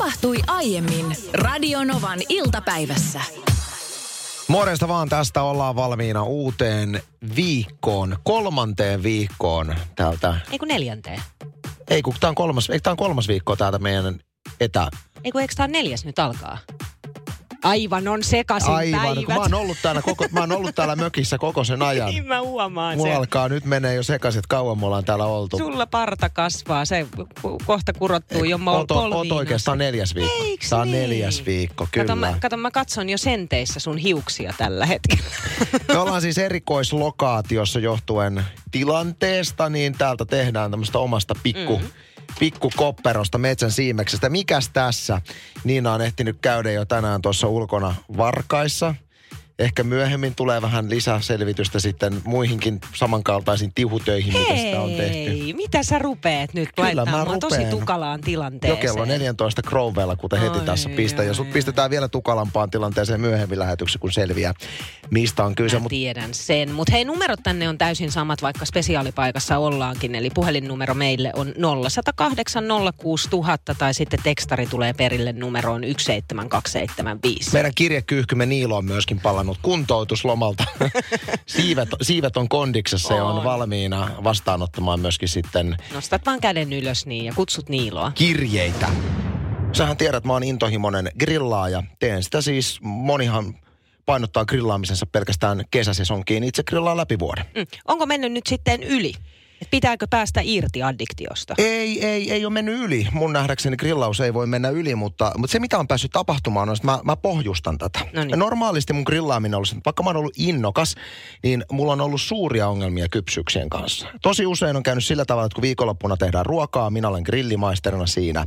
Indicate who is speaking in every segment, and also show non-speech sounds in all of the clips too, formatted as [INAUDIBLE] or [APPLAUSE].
Speaker 1: tapahtui aiemmin Radionovan iltapäivässä.
Speaker 2: Morjesta vaan tästä ollaan valmiina uuteen viikkoon, kolmanteen viikkoon täältä.
Speaker 3: Ei kun neljänteen.
Speaker 2: Ei kun tää on kolmas, ei, tää on kolmas viikko täältä meidän etä.
Speaker 3: Ei kun eikö tää neljäs nyt alkaa? Aivan on sekaisin
Speaker 2: Aivan,
Speaker 3: päivät.
Speaker 2: kun mä oon ollut täällä, koko, mä oon ollut täällä mökissä koko sen [LAUGHS] ajan.
Speaker 3: niin mä huomaan
Speaker 2: Mulla
Speaker 3: sen.
Speaker 2: alkaa nyt menee jo sekaisin, kauan me ollaan täällä oltu.
Speaker 3: Sulla parta kasvaa, se kohta kurottuu jo mol-
Speaker 2: Oot, oot oikeastaan neljäs viikko.
Speaker 3: Eiks
Speaker 2: Tää on
Speaker 3: niin?
Speaker 2: neljäs viikko, kyllä.
Speaker 3: Kato mä, kato, mä katson jo senteissä sun hiuksia tällä hetkellä.
Speaker 2: Me ollaan siis erikoislokaatiossa johtuen tilanteesta, niin täältä tehdään tämmöistä omasta pikku, mm. Pikkukopperosta metsän siimeksestä. Mikäs tässä? Niina on ehtinyt käydä jo tänään tuossa ulkona varkaissa. Ehkä myöhemmin tulee vähän lisäselvitystä sitten muihinkin samankaltaisiin tihutöihin, mitä sitä on tehty.
Speaker 3: Hei, mitä sä rupeet nyt
Speaker 2: Kyllä
Speaker 3: laittamaan
Speaker 2: mä
Speaker 3: tosi tukalaan
Speaker 2: Jo
Speaker 3: tilanteeseen?
Speaker 2: kello 14 Crowella, kuten heti tässä pistän. Ja sut pistetään vielä tukalampaan tilanteeseen myöhemmin lähetyksessä, kun selviää, mistä on kyse.
Speaker 3: Mä
Speaker 2: Mut
Speaker 3: tiedän sen. Mutta hei, numerot tänne on täysin samat, vaikka spesiaalipaikassa ollaankin. Eli puhelinnumero meille on 0108 06000 tai sitten tekstari tulee perille numeroon 17275.
Speaker 2: Meidän kirjekyyhkymme Niilo on myöskin palannut kuntoutuslomalta. [LAUGHS] siivet, siivet on kondiksessa ja on
Speaker 3: On.
Speaker 2: valmiina vastaanottamaan myöskin sitten
Speaker 3: Nostat vaan käden ylös niin ja kutsut Niiloa.
Speaker 2: kirjeitä. Sähän tiedät, mä oon intohimoinen grillaaja. Teen sitä siis, monihan painottaa grillaamisensa pelkästään kesäsesonkiin. Itse grillaan läpi vuoden.
Speaker 3: Mm. Onko mennyt nyt sitten yli? Et pitääkö päästä irti addiktiosta?
Speaker 2: Ei, ei, ei ole mennyt yli. Mun nähdäkseni grillaus ei voi mennä yli, mutta, mutta se mitä on päässyt tapahtumaan on, että mä, mä pohjustan tätä.
Speaker 3: No niin.
Speaker 2: Ja Normaalisti mun grillaaminen on ollut, vaikka mä oon ollut innokas, niin mulla on ollut suuria ongelmia kypsyyksien kanssa. Tosi usein on käynyt sillä tavalla, että kun viikonloppuna tehdään ruokaa, minä olen grillimaisterina siinä,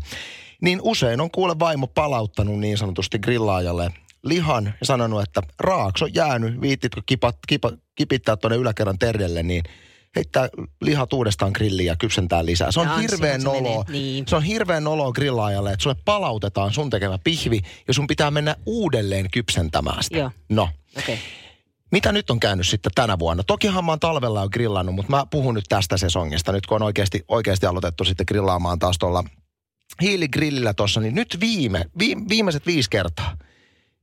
Speaker 2: niin usein on kuule vaimo palauttanut niin sanotusti grillaajalle lihan ja sanonut, että raaks on jäänyt, viittitkö kipa, kipa, kipittää tuonne yläkerran terdelle, niin heittää lihat uudestaan grilliin ja kypsentää lisää. Se on
Speaker 3: Ja
Speaker 2: hirveän
Speaker 3: se
Speaker 2: noloa.
Speaker 3: niin.
Speaker 2: Se on hirveän noloa grillaajalle, että sulle palautetaan sun tekemä pihvi ja sun pitää mennä uudelleen kypsentämään sitä.
Speaker 3: Joo.
Speaker 2: No.
Speaker 3: Okay.
Speaker 2: mitä nyt on käynyt sitten tänä vuonna? Tokihan mä oon talvella jo grillannut, mutta mä puhun nyt tästä sesongista. Nyt kun on oikeasti, oikeasti aloitettu sitten grillaamaan taas tuolla hiiligrillillä tuossa, niin nyt viime, vi, viimeiset viisi kertaa,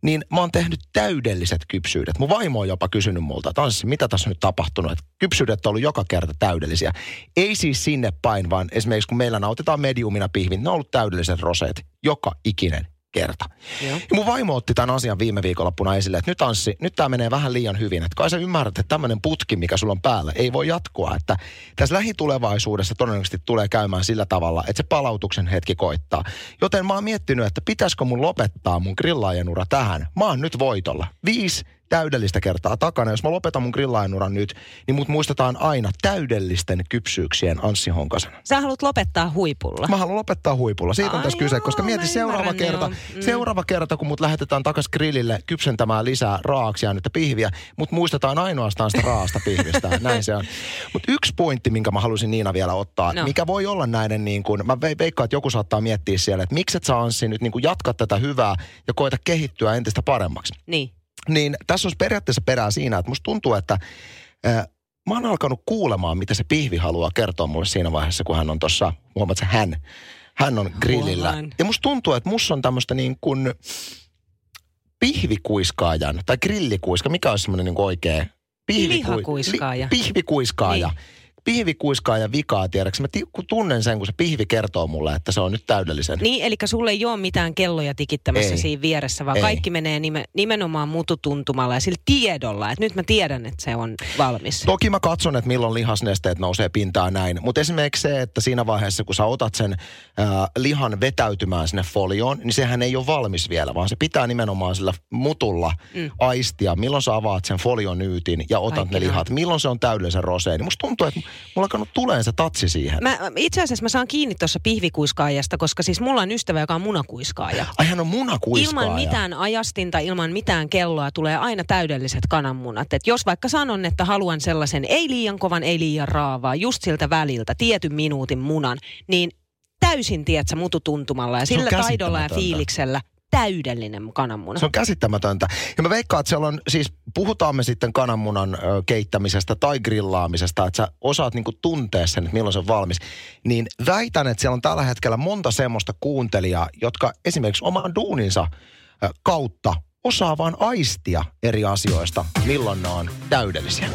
Speaker 2: niin mä oon tehnyt täydelliset kypsyydet. Mun vaimo on jopa kysynyt multa, että Anssi, mitä tässä on nyt tapahtunut? Että kypsyydet on ollut joka kerta täydellisiä. Ei siis sinne päin, vaan esimerkiksi kun meillä nautitaan mediumina pihvit, ne on ollut täydelliset roseet joka ikinen kerta.
Speaker 3: Joo.
Speaker 2: Ja mun vaimo otti tämän asian viime viikonloppuna esille, että nyt Anssi, nyt tämä menee vähän liian hyvin. Että kai sä ymmärrät, että tämmöinen putki, mikä sulla on päällä, ei voi jatkua. Että tässä lähitulevaisuudessa todennäköisesti tulee käymään sillä tavalla, että se palautuksen hetki koittaa. Joten mä oon miettinyt, että pitäisikö mun lopettaa mun grillaajanura tähän. Mä oon nyt voitolla. Viisi täydellistä kertaa takana. Jos mä lopetan mun grillaajanuran nyt, niin mut muistetaan aina täydellisten kypsyyksien Anssi Honkasen.
Speaker 3: Sä haluat lopettaa huipulla.
Speaker 2: Mä haluan lopettaa huipulla. Siitä on tässä kyse, koska mieti seuraava kerta.
Speaker 3: Mm.
Speaker 2: seuraava kerta, kun mut lähetetään takas grillille kypsentämään lisää raaksi jäänyttä pihviä, mut muistetaan ainoastaan sitä raasta pihvistä. [LAUGHS] Näin se on. Mutta yksi pointti, minkä mä halusin Niina vielä ottaa,
Speaker 3: No.
Speaker 2: mikä voi olla näiden niin kuin, mä ve- veikkaan, että joku saattaa miettiä siellä, että miksi et sä Anssi nyt niin kuin jatka tätä hyvää ja koeta kehittyä entistä paremmaksi
Speaker 3: Niin.
Speaker 2: Niin tässä olisi periaatteessa perää siinä, että musta tuntuu, että ää, mä oon alkanut kuulemaan, mitä se pihvi haluaa kertoa mulle siinä vaiheessa, kun hän on tuossa, huomaat sä, hän, hän on grillillä.
Speaker 3: Huomaan.
Speaker 2: Ja musta tuntuu, että musta on tämmöistä niin kuin pihvikuiskaajan tai grillikuiska, mikä olisi semmoinen niin oikea
Speaker 3: Lihakuiskaaja.
Speaker 2: Li, pihvikuiskaaja.
Speaker 3: Niin.
Speaker 2: Pihvikuiskaaja vikaa, tiedätkö? Mä kun tunnen sen, kun se pihvi kertoo mulle, että se on nyt täydellisen.
Speaker 3: Niin, eli sulle ei ole mitään kelloja tikittämässä
Speaker 2: Ei.
Speaker 3: siinä vieressä, vaan
Speaker 2: Ei.
Speaker 3: kaikki menee nime, nimenomaan mututuntumalla ja sillä tiedolla, että nyt mä tiedän, että se on valmis.
Speaker 2: Toki mä katson, että milloin lihasnesteet nousee pintaan näin, mutta esimerkiksi se, että siinä vaiheessa, kun sä otat sen äh, lihan vetäytymään sinne folioon, niin sehän ei ole valmis vielä, vaan se pitää nimenomaan sillä mutulla mm. aistia, milloin sä avaat sen folionyytin ja otat
Speaker 3: Kaikki
Speaker 2: ne lihat, milloin se on täydellisen roseen. Niin musta tuntuu, että mulla on tuleen se tatsi siihen.
Speaker 3: Mä, itse asiassa mä saan kiinni tuossa pihvikuiskaajasta, koska siis mulla on ystävä, joka on munakuiskaaja.
Speaker 2: Ai hän on munakuiskaaja.
Speaker 3: Ilman mitään ajastinta, ilman mitään kelloa tulee aina täydelliset kananmunat. Et jos vaikka sanon, että haluan sellaisen ei liian kovan, ei liian raavaa, just siltä väliltä, tietyn minuutin munan, niin täysin, tiedätkö, mututuntumalla ja
Speaker 2: Se on
Speaker 3: sillä taidolla ja fiiliksellä täydellinen kananmuna.
Speaker 2: Se on käsittämätöntä. Ja mä veikkaan, että siellä on, siis puhutaan me sitten kananmunan keittämisestä tai grillaamisesta, että sä osaat niinku tuntea sen, että milloin se on valmis. Niin väitän, että siellä on tällä hetkellä monta semmoista kuuntelijaa, jotka esimerkiksi oman duuninsa kautta osaa vaan aistia eri asioista, milloin ne on täydellisiä.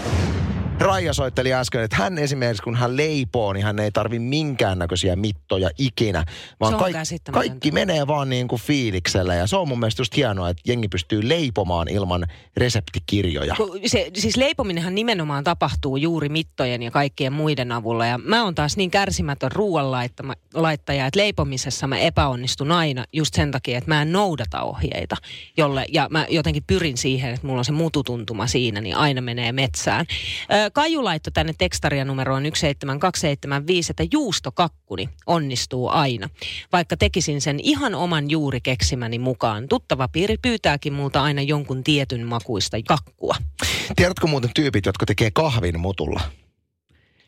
Speaker 2: Raija soitteli äsken, että hän esimerkiksi kun hän leipoo, niin hän ei tarvi minkäännäköisiä mittoja ikinä. Vaan kaik-
Speaker 3: käsittämätöntä.
Speaker 2: kaikki menee vaan niin kuin fiiliksellä. Ja se on mun mielestä just hienoa, että jengi pystyy leipomaan ilman reseptikirjoja.
Speaker 3: Se, siis leipominenhan nimenomaan tapahtuu juuri mittojen ja kaikkien muiden avulla. Ja mä oon taas niin kärsimätön ruoanlaittaja, että leipomisessa mä epäonnistun aina just sen takia, että mä en noudata ohjeita. Jolle, ja mä jotenkin pyrin siihen, että mulla on se mututuntuma siinä, niin aina menee metsään. Ö, Kaju laittoi tänne tekstaria numeroon 17275, että juustokakkuni onnistuu aina. Vaikka tekisin sen ihan oman juuri keksimäni mukaan. Tuttava piiri pyytääkin multa aina jonkun tietyn makuista kakkua.
Speaker 2: Tiedätkö muuten tyypit, jotka tekee kahvin mutulla?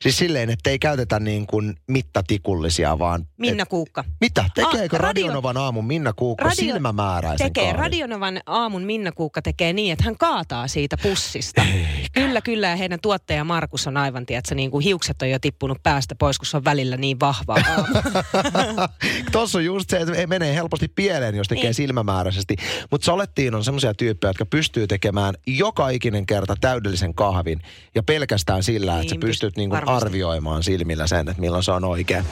Speaker 2: Siis silleen, että ei käytetä niin kuin mittatikullisia, vaan...
Speaker 3: Minna
Speaker 2: et,
Speaker 3: Kuukka.
Speaker 2: mitä? Tekeekö
Speaker 3: Ah, radio-
Speaker 2: Radionovan aamun Minna Kuukka
Speaker 3: Radio-
Speaker 2: silmämääräisen
Speaker 3: Tekee.
Speaker 2: kahvin?
Speaker 3: Radionovan aamun Minna Kuukka tekee niin, että hän kaataa siitä pussista. Kyllä, kyllä. Ja heidän tuottaja Markus on aivan, tiedätkö, niin kuin hiukset on jo tippunut päästä pois, kun se on välillä niin vahva. [LAUGHS]
Speaker 2: Tuossa on just se, että menee helposti pieleen, jos tekee
Speaker 3: Niin.
Speaker 2: silmämääräisesti. Mutta Solettiin on semmoisia tyyppejä, jotka pystyy tekemään joka ikinen kerta täydellisen kahvin. Ja pelkästään sillä, että sä
Speaker 3: Niin,
Speaker 2: pystyt
Speaker 3: pyst-
Speaker 2: niinku
Speaker 3: varmasti.
Speaker 2: Arvioimaan silmillä sen, että milloin se on oikein.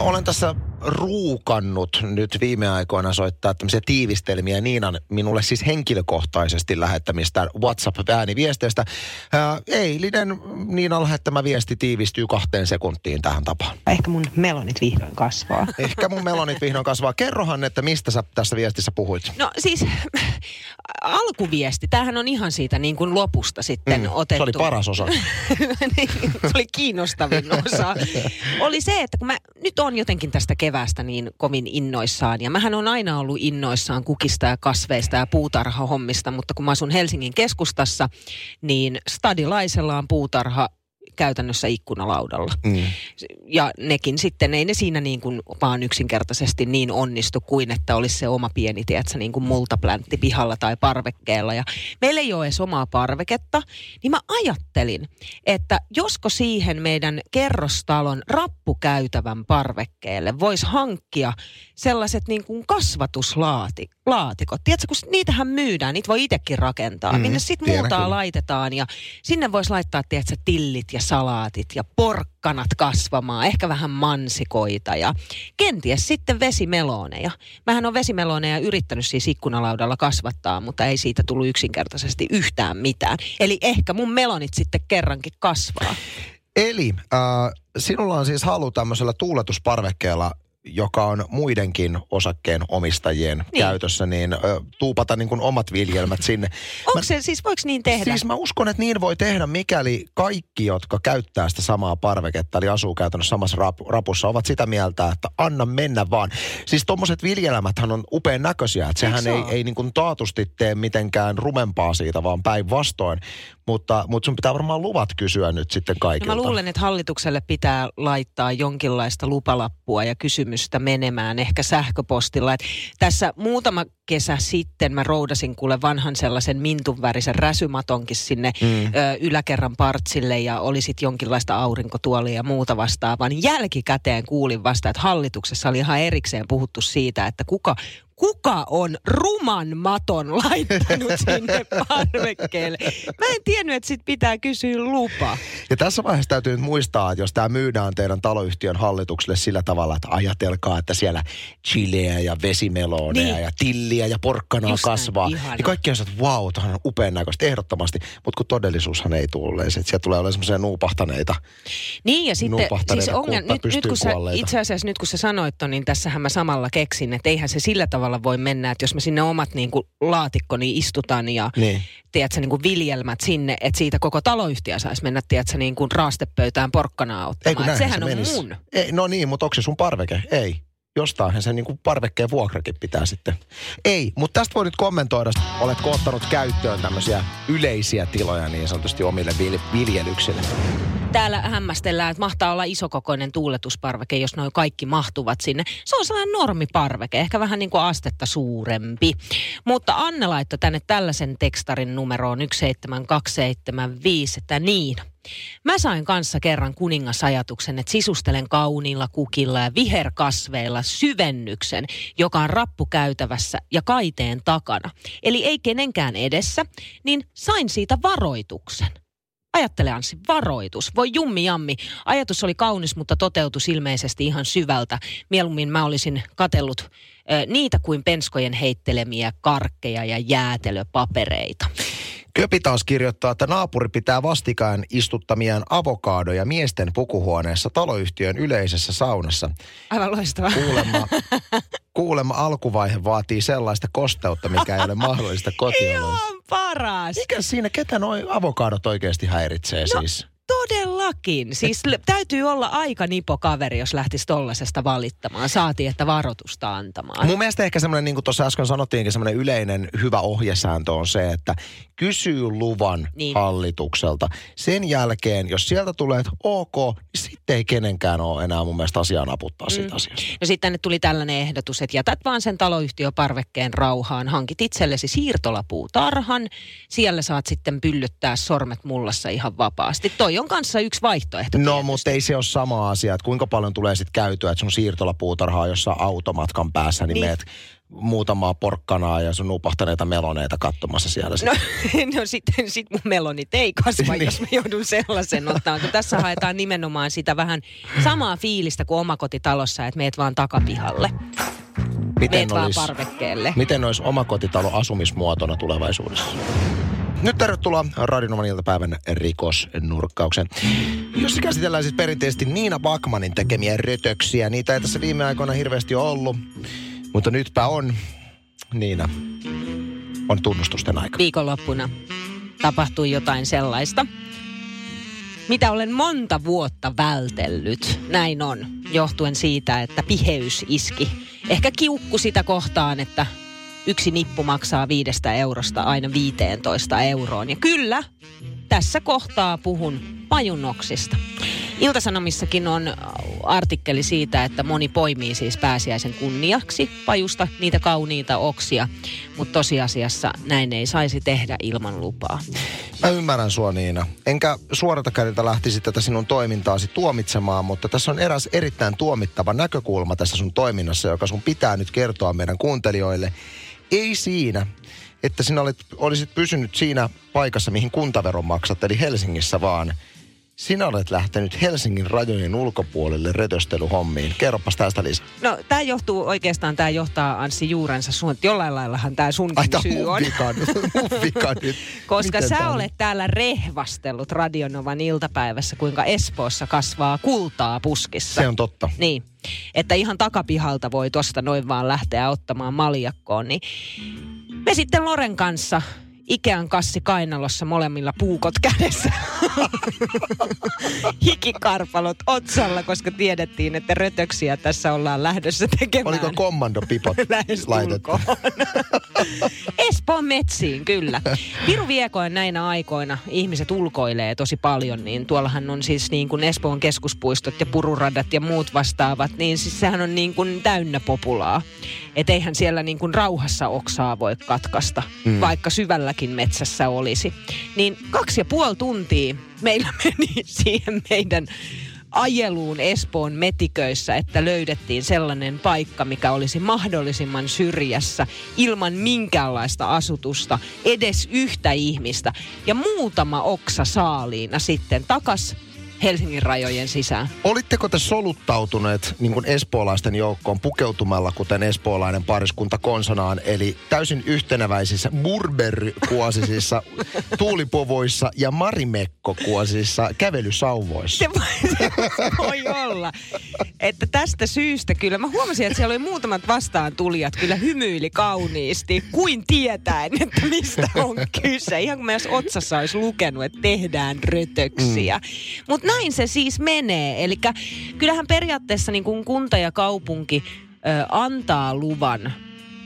Speaker 2: Olen tässä ruukannut nyt viime aikoina soittaa tämmöisiä tiivistelmiä Niinan minulle siis henkilökohtaisesti lähettämistä WhatsApp-ääniviesteistä. Ää, eilinen Niinan lähettämä viesti tiivistyy kahteen sekuntiin tähän tapaan.
Speaker 3: Ehkä mun melonit vihdoin kasvaa. [LAUGHS]
Speaker 2: Ehkä mun melonit vihdoin kasvaa. Kerrohan, että mistä sä tässä viestissä puhuit.
Speaker 3: No siis alkuviesti, tämähän on ihan siitä niin kuin lopusta sitten
Speaker 2: Mm,
Speaker 3: otettu.
Speaker 2: Se oli paras osa. [LAUGHS]
Speaker 3: niin, se oli kiinnostavin osa. [LAUGHS] Oli se, että kun mä nyt on jotenkin tästä keväästä niin kovin innoissaan. Ja mähän on aina ollut innoissaan kukista ja kasveista ja puutarhahommista, mutta kun mä asun Helsingin keskustassa, niin stadilaisella on puutarha käytännössä ikkunalaudalla.
Speaker 2: Mm.
Speaker 3: Ja nekin sitten, ei ne siinä niin kuin vaan yksinkertaisesti niin onnistu kuin, että olisi se oma pieni, tiedätkö, niin kuin multapläntti pihalla tai parvekkeella. Ja meillä ei ole edes omaa parveketta, niin mä ajattelin, että josko siihen meidän kerrostalon rappukäytävän parvekkeelle voisi hankkia sellaiset niin kuin kasvatuslaatikot. Tiedätkö, kun niitähän myydään, niitä voi itsekin rakentaa,
Speaker 2: Mm,
Speaker 3: minne sitten muutaa laitetaan ja sinne voisi laittaa, tiedätkö, tillit ja salaatit ja porkkanat kasvamaan, ehkä vähän mansikoita ja kenties sitten vesimeloneja. Mähän on vesimeloneja yrittänyt siis ikkunalaudalla kasvattaa, mutta ei siitä tullut yksinkertaisesti yhtään mitään. Eli ehkä mun melonit sitten kerrankin kasvaa.
Speaker 2: Eli äh, sinulla on siis halu tämmöisellä tuuletusparvekkeella joka on muidenkin osakkeen omistajien niin. Käytössä, niin ö, tuupata niin kuin omat viljelmät sinne. [LAUGHS]
Speaker 3: Onko se, siis voiko niin tehdä?
Speaker 2: Siis mä uskon, että niin voi tehdä, mikäli kaikki, jotka käyttää sitä samaa parveketta, eli asuu käytännössä samassa rap- rapussa, ovat sitä mieltä, että anna mennä vaan. Siis tommoset viljelmäthän on upean näköisiä, että sehän
Speaker 3: Eikö
Speaker 2: ei, ei niin kuin taatusti tee mitenkään rumempaa siitä, vaan päinvastoin. Mutta, mutta sun pitää varmaan luvat kysyä nyt sitten
Speaker 3: No
Speaker 2: kaikilta.
Speaker 3: mä luulen, että hallitukselle pitää laittaa jonkinlaista lupalappua ja kysymystä menemään ehkä sähköpostilla. Et tässä muutama kesä sitten mä roudasin kuule vanhan sellaisen mintunvärisen räsymatonkin sinne
Speaker 2: Mm.
Speaker 3: ö, yläkerran partsille ja oli sitten jonkinlaista aurinkotuolia ja muuta vastaavaa. Niin jälkikäteen kuulin vasta, että hallituksessa oli ihan erikseen puhuttu siitä, että kuka, kuka on ruman maton [LAUGHS] laittanut sinne parvekkeelle. Mä en tiennyt, että sit pitää kysyä lupa.
Speaker 2: Ja tässä vaiheessa täytyy nyt muistaa, että jos tämä myydään teidän taloyhtiön hallitukselle sillä tavalla, että ajatelkaa, että siellä chileä ja vesimeloneja
Speaker 3: Niin.
Speaker 2: ja tilliä ja porkkanaa
Speaker 3: Just näin,
Speaker 2: kasvaa.
Speaker 3: ihana.
Speaker 2: Niin kaikki on että vau, wow, on upean näköistä, ehdottomasti. Mutta kun todellisuushan ei tule, että sieltä tulee olemaan semmoisia nuupahtaneita.
Speaker 3: Niin ja sitten siis ongelma, nyt, nyt kun sä, itse asiassa nyt kun sä sanoit ton, niin tässähän mä samalla keksin, että eihän se sillä tavalla voi mennä, että jos mä sinne omat niin kuin laatikkoni istutan ja
Speaker 2: Niin.
Speaker 3: tiedätkö, niin kuin viljelmät sinne, että siitä koko taloyhtiö saisi mennä, tiedätkö, niin kuin raastepöytään porkkanaa
Speaker 2: Ei kun
Speaker 3: ottamaan.
Speaker 2: Näinhän
Speaker 3: sehän
Speaker 2: se
Speaker 3: on
Speaker 2: menisi.
Speaker 3: mun.
Speaker 2: Ei, no niin, mutta onko se sun parveke? Ei. Jostainhan se niin kuin parvekkeen vuokrakin pitää sitten. Ei, mutta tästä voi nyt kommentoida. Oletko ottanut käyttöön tämmöisiä yleisiä tiloja niin sanotusti omille vil- viljelyksille?
Speaker 3: Täällä hämmästellään, että mahtaa olla isokokoinen tuuletusparveke, jos noin kaikki mahtuvat sinne. Se on sellainen normiparveke, ehkä vähän niin kuin astetta suurempi. Mutta Anne laittoi tänne tällaisen tekstarin numeroon 17275, että niin. Mä sain kanssa kerran kuningasajatuksen, että sisustelen kauniilla kukilla ja viherkasveilla syvennyksen, joka on rappukäytävässä ja kaiteen takana. Eli ei kenenkään edessä, niin sain siitä varoituksen. Ajattele Anssi, varoitus. Voi jummi jammi. Ajatus oli kaunis, mutta toteutus ilmeisesti ihan syvältä. Mieluummin mä olisin katellut ö, niitä kuin penskojen heittelemiä karkkeja ja jäätelöpapereita.
Speaker 2: Köpi taas kirjoittaa, että naapuri pitää vastikään istuttamiaan avokaadoja miesten pukuhuoneessa taloyhtiön yleisessä saunassa.
Speaker 3: Aivan loistavaa.
Speaker 2: Kuulemma, [LAUGHS] kuulemma alkuvaihe vaatii sellaista kosteutta, mikä ei ole mahdollista kotioloissa.
Speaker 3: Ihan paras.
Speaker 2: Mikä siinä, ketä noi avokaadot oikeasti häiritsee
Speaker 3: No,
Speaker 2: siis?
Speaker 3: Todellakin. Siis täytyy olla aika nipo kaveri, jos lähtisi tollasesta valittamaan. Saatiin, että varoitusta antamaan.
Speaker 2: Mun mielestä ehkä semmoinen, niin kuin tuossa äsken sanottiinkin, semmoinen yleinen hyvä ohjesääntö on se, että kysyy luvan
Speaker 3: Niin.
Speaker 2: hallitukselta. Sen jälkeen, jos sieltä tulee, että ok, niin sitten ei kenenkään ole enää mun mielestä asiaa naputtaa siitä
Speaker 3: Mm.
Speaker 2: asiasta.
Speaker 3: No sitten tänne tuli tällainen ehdotus, että jätät vaan sen taloyhtiöparvekkeen rauhaan, hankit itsellesi siirtolapuutarhan, siellä saat sitten pyllyttää sormet mullassa ihan vapaasti. Toi on kanssa yksi vaihtoehto.
Speaker 2: No, mutta ei se ole sama asia, että kuinka paljon tulee sitten käytyä, että sun siirtolapuutarhaa jossain automatkan päässä, niin,
Speaker 3: Niin.
Speaker 2: meet muutamaa porkkanaa ja sun upahtaneita meloneita katsomassa siellä.
Speaker 3: No, [LAUGHS] no sitten sit mun melonit ei kasva,
Speaker 2: Niin.
Speaker 3: jos mä joudun sellaisen ottaa. Kun tässä haetaan nimenomaan sitä vähän samaa fiilistä kuin omakotitalossa, että meet vaan takapihalle.
Speaker 2: miten,
Speaker 3: Meet vaan
Speaker 2: olisi,
Speaker 3: parvekkeelle.
Speaker 2: miten olisi omakotitalo asumismuotona tulevaisuudessa? Nyt tervetuloa Radionoman iltapäivän rikosnurkkaukseen. Jos käsitellään siis perinteisesti Niina Bakmanin tekemiä rötöksiä, niitä ei tässä viime aikoina hirveästi ole ollut, mutta nytpä on. Niina, on tunnustusten aika.
Speaker 3: Viikonloppuna tapahtui jotain sellaista, mitä olen monta vuotta vältellyt. Näin on, johtuen siitä, että piheys iski. Ehkä kiukku sitä kohtaan, että yksi nippu maksaa viidestä eurosta aina 15 euroon. Ja kyllä, tässä kohtaa puhun pajunnoksista. Iltasanomissakin on artikkeli siitä, että moni poimii siis pääsiäisen kunniaksi pajusta niitä kauniita oksia, mutta tosiasiassa näin ei saisi tehdä ilman lupaa.
Speaker 2: Mä ymmärrän sua Niina. Enkä suorata kädeltä lähtisi tätä sinun toimintaasi tuomitsemaan, mutta tässä on eräs erittäin tuomittava näkökulma tässä sun toiminnassa, joka sun pitää nyt kertoa meidän kuuntelijoille. Ei siinä, että sinä olet, olisit pysynyt siinä paikassa, mihin kuntaveron maksat, eli Helsingissä vaan. Sinä olet lähtenyt Helsingin rajojen ulkopuolelle rötöstelyhommiin. Kerropas tästä lisää.
Speaker 3: No tämä johtuu oikeastaan, tämä johtaa Anssi juurensa sun, jollain laillahan tämä sunkin
Speaker 2: Ai, tää
Speaker 3: syy on.
Speaker 2: vika nyt. Vika [LAUGHS] nyt.
Speaker 3: Koska
Speaker 2: Miten
Speaker 3: sä
Speaker 2: tää
Speaker 3: olet täällä rehvastellut Radionovan iltapäivässä, kuinka Espoossa kasvaa kultaa puskissa.
Speaker 2: Se on totta.
Speaker 3: Niin, että ihan takapihalta voi tuosta noin vaan lähteä ottamaan maljakkoon. Niin me sitten Loren kanssa Ikean kassi kainalossa molemmilla puukot kädessä. [LAUGHS] Hikikarpalot otsalla, koska tiedettiin, että rötöksiä tässä ollaan lähdössä tekemään.
Speaker 2: Oliko kommandopipot [LAUGHS] laitettu?
Speaker 3: Espoon metsiin, kyllä. Viru viekoin näinä aikoina ihmiset ulkoilee tosi paljon, niin tuollahan on siis niin kuin Espoon keskuspuistot ja pururadat ja muut vastaavat, niin siis sehän on niin kuin täynnä populaa. Et eihän siellä niin kuin rauhassa oksaa voi katkaista, mm. vaikka syvälläkin metsässä olisi. Niin kaksi ja puoli tuntia meillä [LAUGHS] meni siihen meidän ajeluun Espoon metiköissä, että löydettiin sellainen paikka, mikä olisi mahdollisimman syrjässä, ilman minkäänlaista asutusta, edes yhtä ihmistä. Ja muutama oksa saaliina sitten takas Helsingin rajojen sisään.
Speaker 2: Olitteko te soluttautuneet niin kuin espoolaisten joukkoon pukeutumalla, kuten espoolainen pariskunta konsonaan, eli täysin yhteneväisissä burberkuosisissa [LAUGHS] tuulipovoissa ja marimekko-kuosisissa kävelysauvoissa?
Speaker 3: Se voi, se voi olla. Että tästä syystä kyllä, mä huomasin, että siellä oli muutamat vastaan tulijat kyllä hymyili kauniisti, kuin tietäen, että mistä on kyse. Ihan kuin meidän otsassa olisi lukenut, että tehdään rötöksiä. Mm. Mutta näin se siis menee. Eli kyllähän periaatteessa niin kuin kunta ja kaupunki ö, antaa luvan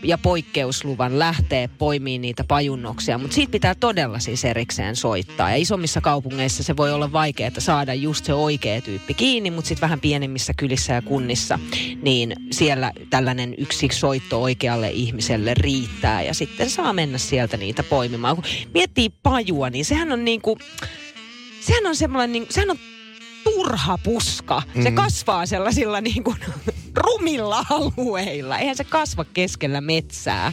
Speaker 3: ja poikkeusluvan lähteä poimiin niitä pajunnoksia, mutta siitä pitää todella siis erikseen soittaa. Ja isommissa kaupungeissa se voi olla vaikeaa saada just se oikea tyyppi kiinni, mutta sitten vähän pienemmissä kylissä ja kunnissa, niin siellä tällainen yksi soitto oikealle ihmiselle riittää ja sitten saa mennä sieltä niitä poimimaan. Kun miettii pajua, niin sehän on niin kuin, sehän on semmoinen, niin, sehän on turha puska. Mm. Se kasvaa sellaisilla niin kuin [LAUGHS] rumilla alueilla. Eihän se kasva keskellä metsää.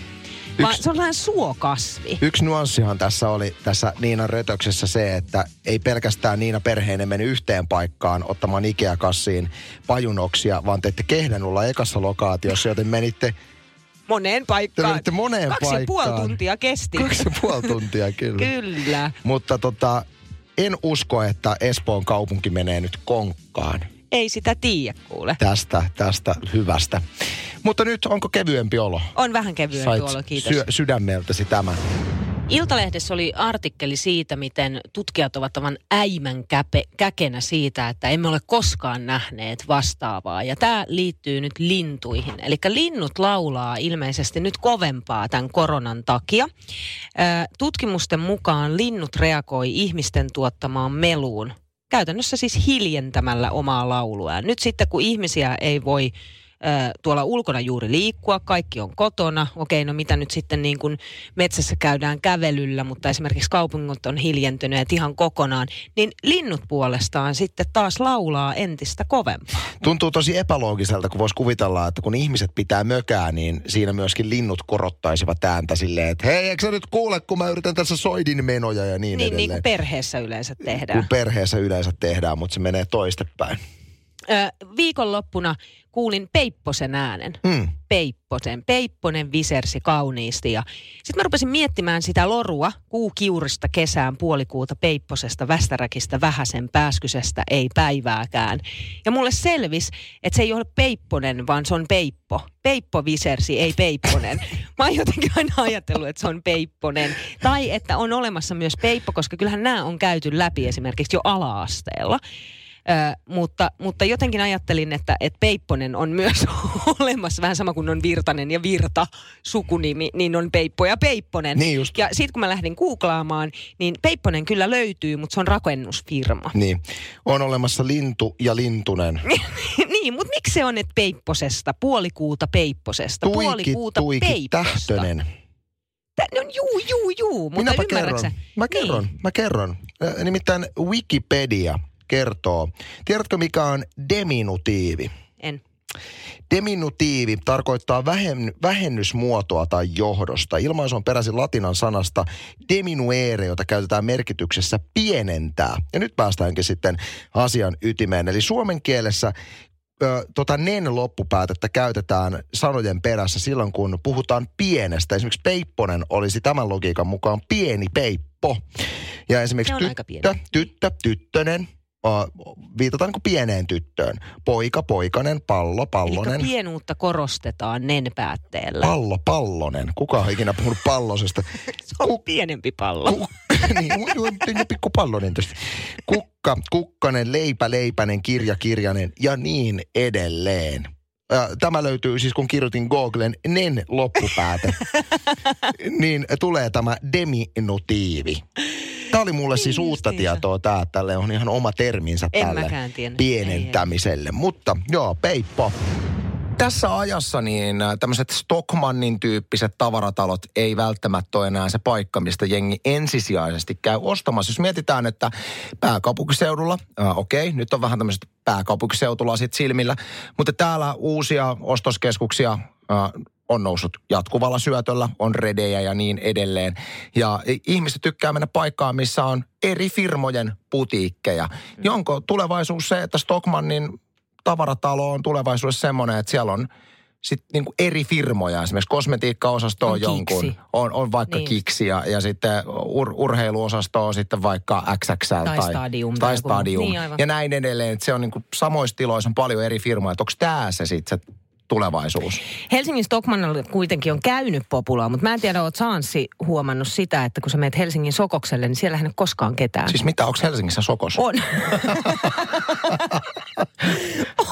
Speaker 3: Yksi, vaan se on vähän suokasvi.
Speaker 2: Yksi nuanssihan tässä oli tässä Niinan rötöksessä se, että ei pelkästään Niina perheinen mennyt yhteen paikkaan ottamaan Ikea-kassiin pajunoksia, vaan teitte Kehdenulla ekassa lokaatiossa, joten menitte
Speaker 3: moneen paikkaan.
Speaker 2: Te menitte moneen
Speaker 3: Kaksi
Speaker 2: paikkaan.
Speaker 3: ja puoli tuntia kesti.
Speaker 2: Kaksi ja puoli tuntia, kyllä. [LAUGHS]
Speaker 3: kyllä.
Speaker 2: Mutta tota, en usko, että Espoon kaupunki menee nyt konkkaan.
Speaker 3: Ei sitä tiedä kuule.
Speaker 2: Tästä, tästä hyvästä. Mutta nyt onko kevyempi olo?
Speaker 3: On vähän kevyempi Sait olo, kiitos.
Speaker 2: Syö, sydämeltäsi tämän.
Speaker 3: Iltalehdessä oli artikkeli siitä, miten tutkijat ovat tavan äimän käpe, käkenä siitä, että emme ole koskaan nähneet vastaavaa. Ja tämä liittyy nyt lintuihin. Eli linnut laulaa ilmeisesti nyt kovempaa tämän koronan takia. Tutkimusten mukaan linnut reagoi ihmisten tuottamaan meluun. Käytännössä siis hiljentämällä omaa lauluaan. Nyt sitten kun ihmisiä ei voi tuolla ulkona juuri liikkua, kaikki on kotona. Okei, no mitä nyt sitten niin kuin metsässä käydään kävelyllä, mutta esimerkiksi kaupungit on hiljentyneet ihan kokonaan, niin linnut puolestaan sitten taas laulaa entistä kovempaa.
Speaker 2: Tuntuu tosi epäloogiselta, kun voisi kuvitella, että kun ihmiset pitää mökää, niin siinä myöskin linnut korottaisivat ääntä silleen, että hei, eikö sä nyt kuule, kun mä yritän tässä soidin menoja ja niin,
Speaker 3: niin
Speaker 2: edelleen.
Speaker 3: Niin kuin perheessä yleensä tehdään.
Speaker 2: Kun perheessä yleensä tehdään, mutta se menee toistepäin.
Speaker 3: Ö, viikonloppuna kuulin Peipposen äänen.
Speaker 2: Mm.
Speaker 3: Peipposen. Peipponen visersi kauniisti. Ja sitten mä rupesin miettimään sitä lorua kuukiurista kesään puolikuuta Peipposesta, Västäräkistä, Vähäsen, Pääskysestä, ei päivääkään. Ja mulle selvisi, että se ei ole Peipponen, vaan se on Peippo. Peippo visersi, ei Peipponen. Mä oon jotenkin aina ajatellut, että se on Peipponen. Tai että on olemassa myös Peippo, koska kyllähän nämä on käyty läpi esimerkiksi jo ala-asteella. Ö, mutta, mutta jotenkin ajattelin, että, että Peipponen on myös [LAUGHS] olemassa, vähän sama kuin on Virtanen ja Virta sukunimi, niin on Peippo ja Peipponen.
Speaker 2: Niin just.
Speaker 3: Ja sitten kun mä lähdin googlaamaan, niin Peipponen kyllä löytyy, mutta se on rakennusfirma.
Speaker 2: Niin, on olemassa Lintu ja Lintunen. [LAUGHS]
Speaker 3: niin, mutta miksi se on, että Peipposesta, puolikuuta Peipposesta,
Speaker 2: tuiki,
Speaker 3: puolikuuta
Speaker 2: tuiki,
Speaker 3: Peipposta?
Speaker 2: Tähtönen.
Speaker 3: No juu, juu, juu, mutta
Speaker 2: Minäpä kerron.
Speaker 3: sä?
Speaker 2: Mä kerron,
Speaker 3: Niin.
Speaker 2: mä kerron. Nimittäin Wikipedia kertoo. Tiedätkö mikä on deminutiivi?
Speaker 3: En.
Speaker 2: Deminutiivi tarkoittaa vähen, vähennysmuotoa tai johdosta. Ilmaisu on peräisin latinan sanasta diminuere, jota käytetään merkityksessä pienentää. Ja nyt päästäänkin sitten asian ytimeen. Eli suomen kielessä ö, tota nen loppupäätettä käytetään sanojen perässä silloin, kun puhutaan pienestä. Esimerkiksi peipponen olisi tämän logiikan mukaan pieni peippo. Ja esimerkiksi tyttö, tyttö, tyttönen, viitataan niin pieneen tyttöön. Poika, poikanen, pallo, pallonen.
Speaker 3: Eli pienuutta korostetaan nen-päätteellä.
Speaker 2: Pallo, pallonen. Kuka on ikinä puhunut pallosesta? [LAUGHS]
Speaker 3: Se on pienempi pallo.
Speaker 2: Ku, [LAUGHS] niin, niin, pikku pallonen tästä. Kukka, kukkanen, leipä, leipänen, kirja, kirjanen ja niin edelleen. Tämä löytyy siis, kun kirjoitin Googlen nen loppupääte, [LAUGHS] niin tulee tämä deminutiivi. Tämä oli mulle siis
Speaker 3: Niin
Speaker 2: uutta
Speaker 3: justiinsa.
Speaker 2: tietoa tämä, tälle on ihan oma terminsä
Speaker 3: En
Speaker 2: tälle
Speaker 3: mäkään tiennyt.
Speaker 2: pienentämiselle. Mutta joo, peippo. Tässä ajassa niin tämmöiset Stockmannin tyyppiset tavaratalot ei välttämättä ole enää se paikka, mistä jengi ensisijaisesti käy ostamassa. Jos mietitään, että pääkaupunkiseudulla, äh, okei, nyt on vähän tämmöiset pääkaupunkiseutulasit silmillä, mutta täällä uusia ostoskeskuksia äh, on noussut jatkuvalla syötöllä, on redejä ja niin edelleen. Ja ihmiset tykkää mennä paikkaan, missä on eri firmojen putiikkeja. Mm. Onko tulevaisuus se, että Stockmannin tavaratalo on tulevaisuudessa semmoinen, että siellä on sitten niinku eri firmoja. Esimerkiksi kosmetiikkaosasto on,
Speaker 3: On
Speaker 2: jonkun,
Speaker 3: Kiksi.
Speaker 2: on, on vaikka
Speaker 3: Niin.
Speaker 2: niin. Kiksi ja, ja sitten ur, urheiluosasto on sitten vaikka XXL
Speaker 3: Tai Stadium tai
Speaker 2: tai
Speaker 3: joku.
Speaker 2: Stadium
Speaker 3: Niin, aivan.
Speaker 2: ja näin edelleen. Että se on niinku, samoissa tiloissa on paljon eri firmoja. Onko tämä se sitten se tulevaisuus?
Speaker 3: Helsingin Stockmannilla kuitenkin on käynyt populaa, mutta mä en tiedä, oot Saansi huomannut sitä, että kun sä meet Helsingin Sokokselle, niin siellä ei ole koskaan ketään.
Speaker 2: Siis mitä, onko Helsingissä Sokos?
Speaker 3: On. [LAUGHS]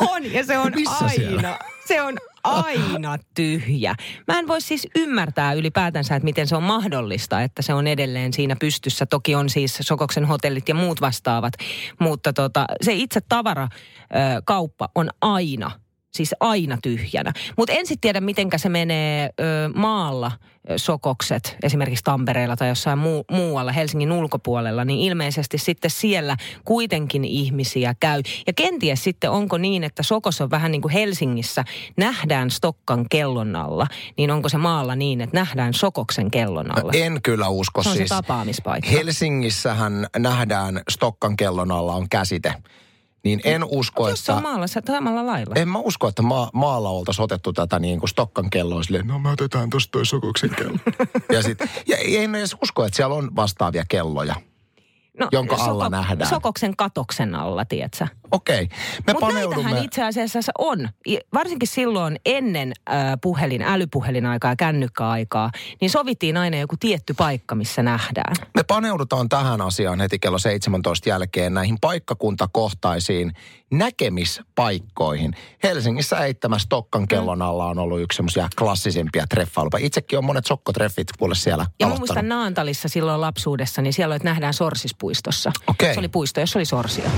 Speaker 3: on, ja se on
Speaker 2: Missä
Speaker 3: aina.
Speaker 2: siellä?
Speaker 3: Se on aina tyhjä. Mä en voi siis ymmärtää ylipäätänsä, että miten se on mahdollista, että se on edelleen siinä pystyssä. Toki on siis Sokoksen hotellit ja muut vastaavat, mutta tota, se itse tavarakauppa on aina siis aina tyhjänä. Mutta en sitten tiedä, miten se menee ö, maalla sokokset, esimerkiksi Tampereella tai jossain muu, muualla Helsingin ulkopuolella, niin ilmeisesti sitten siellä kuitenkin ihmisiä käy. Ja kenties sitten onko niin, että sokos on vähän niin kuin Helsingissä, nähdään Stokkan kellon alla, niin onko se maalla niin, että nähdään sokoksen kellon alla?
Speaker 2: En kyllä usko
Speaker 3: se on
Speaker 2: siis.
Speaker 3: se tapaamispaikka.
Speaker 2: Helsingissähän nähdään Stokkan kellon alla on käsite niin en usko, että...
Speaker 3: on maalla se- samalla lailla.
Speaker 2: En mä usko, että ma- maalla oltaisiin otettu tätä niin kuin Stokkan kelloa silleen, no me otetaan tosta toi sokoksen kello. [LAUGHS] ja, sit, ja en edes usko, että siellä on vastaavia kelloja.
Speaker 3: no,
Speaker 2: jonka alla nähdään.
Speaker 3: Sokoksen katoksen alla, tiedätkö?
Speaker 2: Okei, me
Speaker 3: Mutta
Speaker 2: paneudumme...
Speaker 3: näitähän itse asiassa on. Varsinkin silloin ennen äh, puhelin, älypuhelinaikaa ja kännykkäaikaa, niin sovittiin aina joku tietty paikka, missä nähdään.
Speaker 2: Me paneudutaan tähän asiaan heti kello 17 jälkeen näihin paikkakuntakohtaisiin näkemispaikkoihin. Helsingissä eittämä Stokkan kellon alla on ollut yksi semmoisia klassisimpia treffailupa. Itsekin on monet sokkotreffit kuule siellä
Speaker 3: Ja mä muistan Naantalissa silloin lapsuudessa, niin siellä oli, että nähdään Sorsispuistossa.
Speaker 2: Okei.
Speaker 3: Se oli puisto, jossa oli sorsia.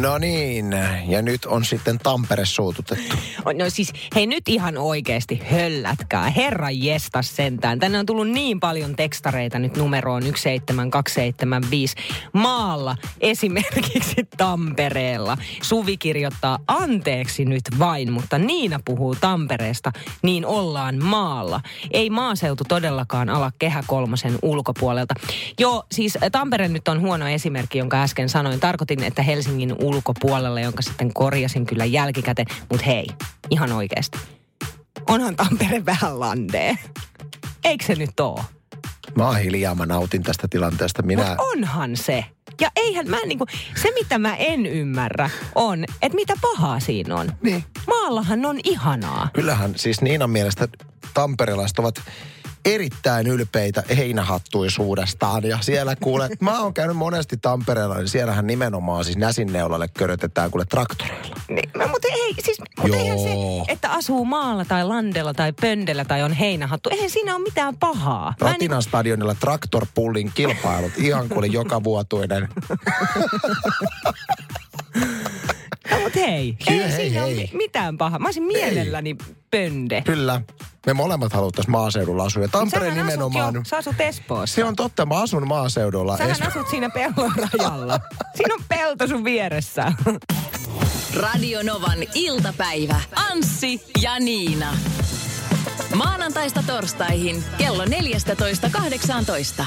Speaker 2: No niin, ja nyt on sitten Tampere suututettu.
Speaker 3: No siis, hei nyt ihan oikeasti höllätkää. Herra jestas sentään. Tänne on tullut niin paljon tekstareita nyt numeroon 17275. Maalla esimerkiksi Tampereella. Suvi kirjoittaa anteeksi nyt vain, mutta Niina puhuu Tampereesta, niin ollaan maalla. Ei maaseutu todellakaan ala kehä kolmosen ulkopuolelta. Joo, siis Tampere nyt on huono esimerkki, jonka äsken sanoin. Tarkoitin, että Helsingin ulkopuolella, jonka sitten korjasin kyllä jälkikäteen. Mutta hei, ihan oikeasti. Onhan Tampere vähän landee. Eikö se nyt oo?
Speaker 2: Mä oon hiljaa, mä nautin tästä tilanteesta. Minä...
Speaker 3: Mutta onhan se. Ja eihän mä niinku, se mitä mä en ymmärrä on, että mitä pahaa siinä on.
Speaker 2: Niin.
Speaker 3: Maallahan on ihanaa.
Speaker 2: Kyllähän siis Niinan mielestä tamperelaiset ovat erittäin ylpeitä heinähattuisuudestaan. Ja siellä kuule, mä oon käynyt monesti Tampereella, niin siellähän nimenomaan siis näsinneulalle körötetään kuule traktoreilla.
Speaker 3: Niin, mä- mutta ei, siis, mutta eihän se, että asuu maalla tai landella tai pöndellä tai on heinähattu, eihän siinä ole mitään pahaa. Mä en niinku-
Speaker 2: Ratinan stadionilla traktorpullin kilpailut, ihan kuule joka vuotuinen.
Speaker 3: No, mutta hei,
Speaker 2: Kyllä,
Speaker 3: ei
Speaker 2: hei,
Speaker 3: siinä
Speaker 2: hei.
Speaker 3: ole mi- mitään pahaa. Mä olisin mielelläni pönde.
Speaker 2: Kyllä, me molemmat haluttaisiin maaseudulla asua. Ja Tampere
Speaker 3: Sähän
Speaker 2: nimenomaan...
Speaker 3: Asut jo, sä asut Espoossa.
Speaker 2: Se on totta, mä asun maaseudulla.
Speaker 3: Sähän
Speaker 2: Es-
Speaker 3: asut siinä pellon rajalla. [LAUGHS] Siinä on pelto sun vieressä.
Speaker 1: Radio Novan iltapäivä. Anssi ja Niina. Maanantaista torstaihin kello 14.18.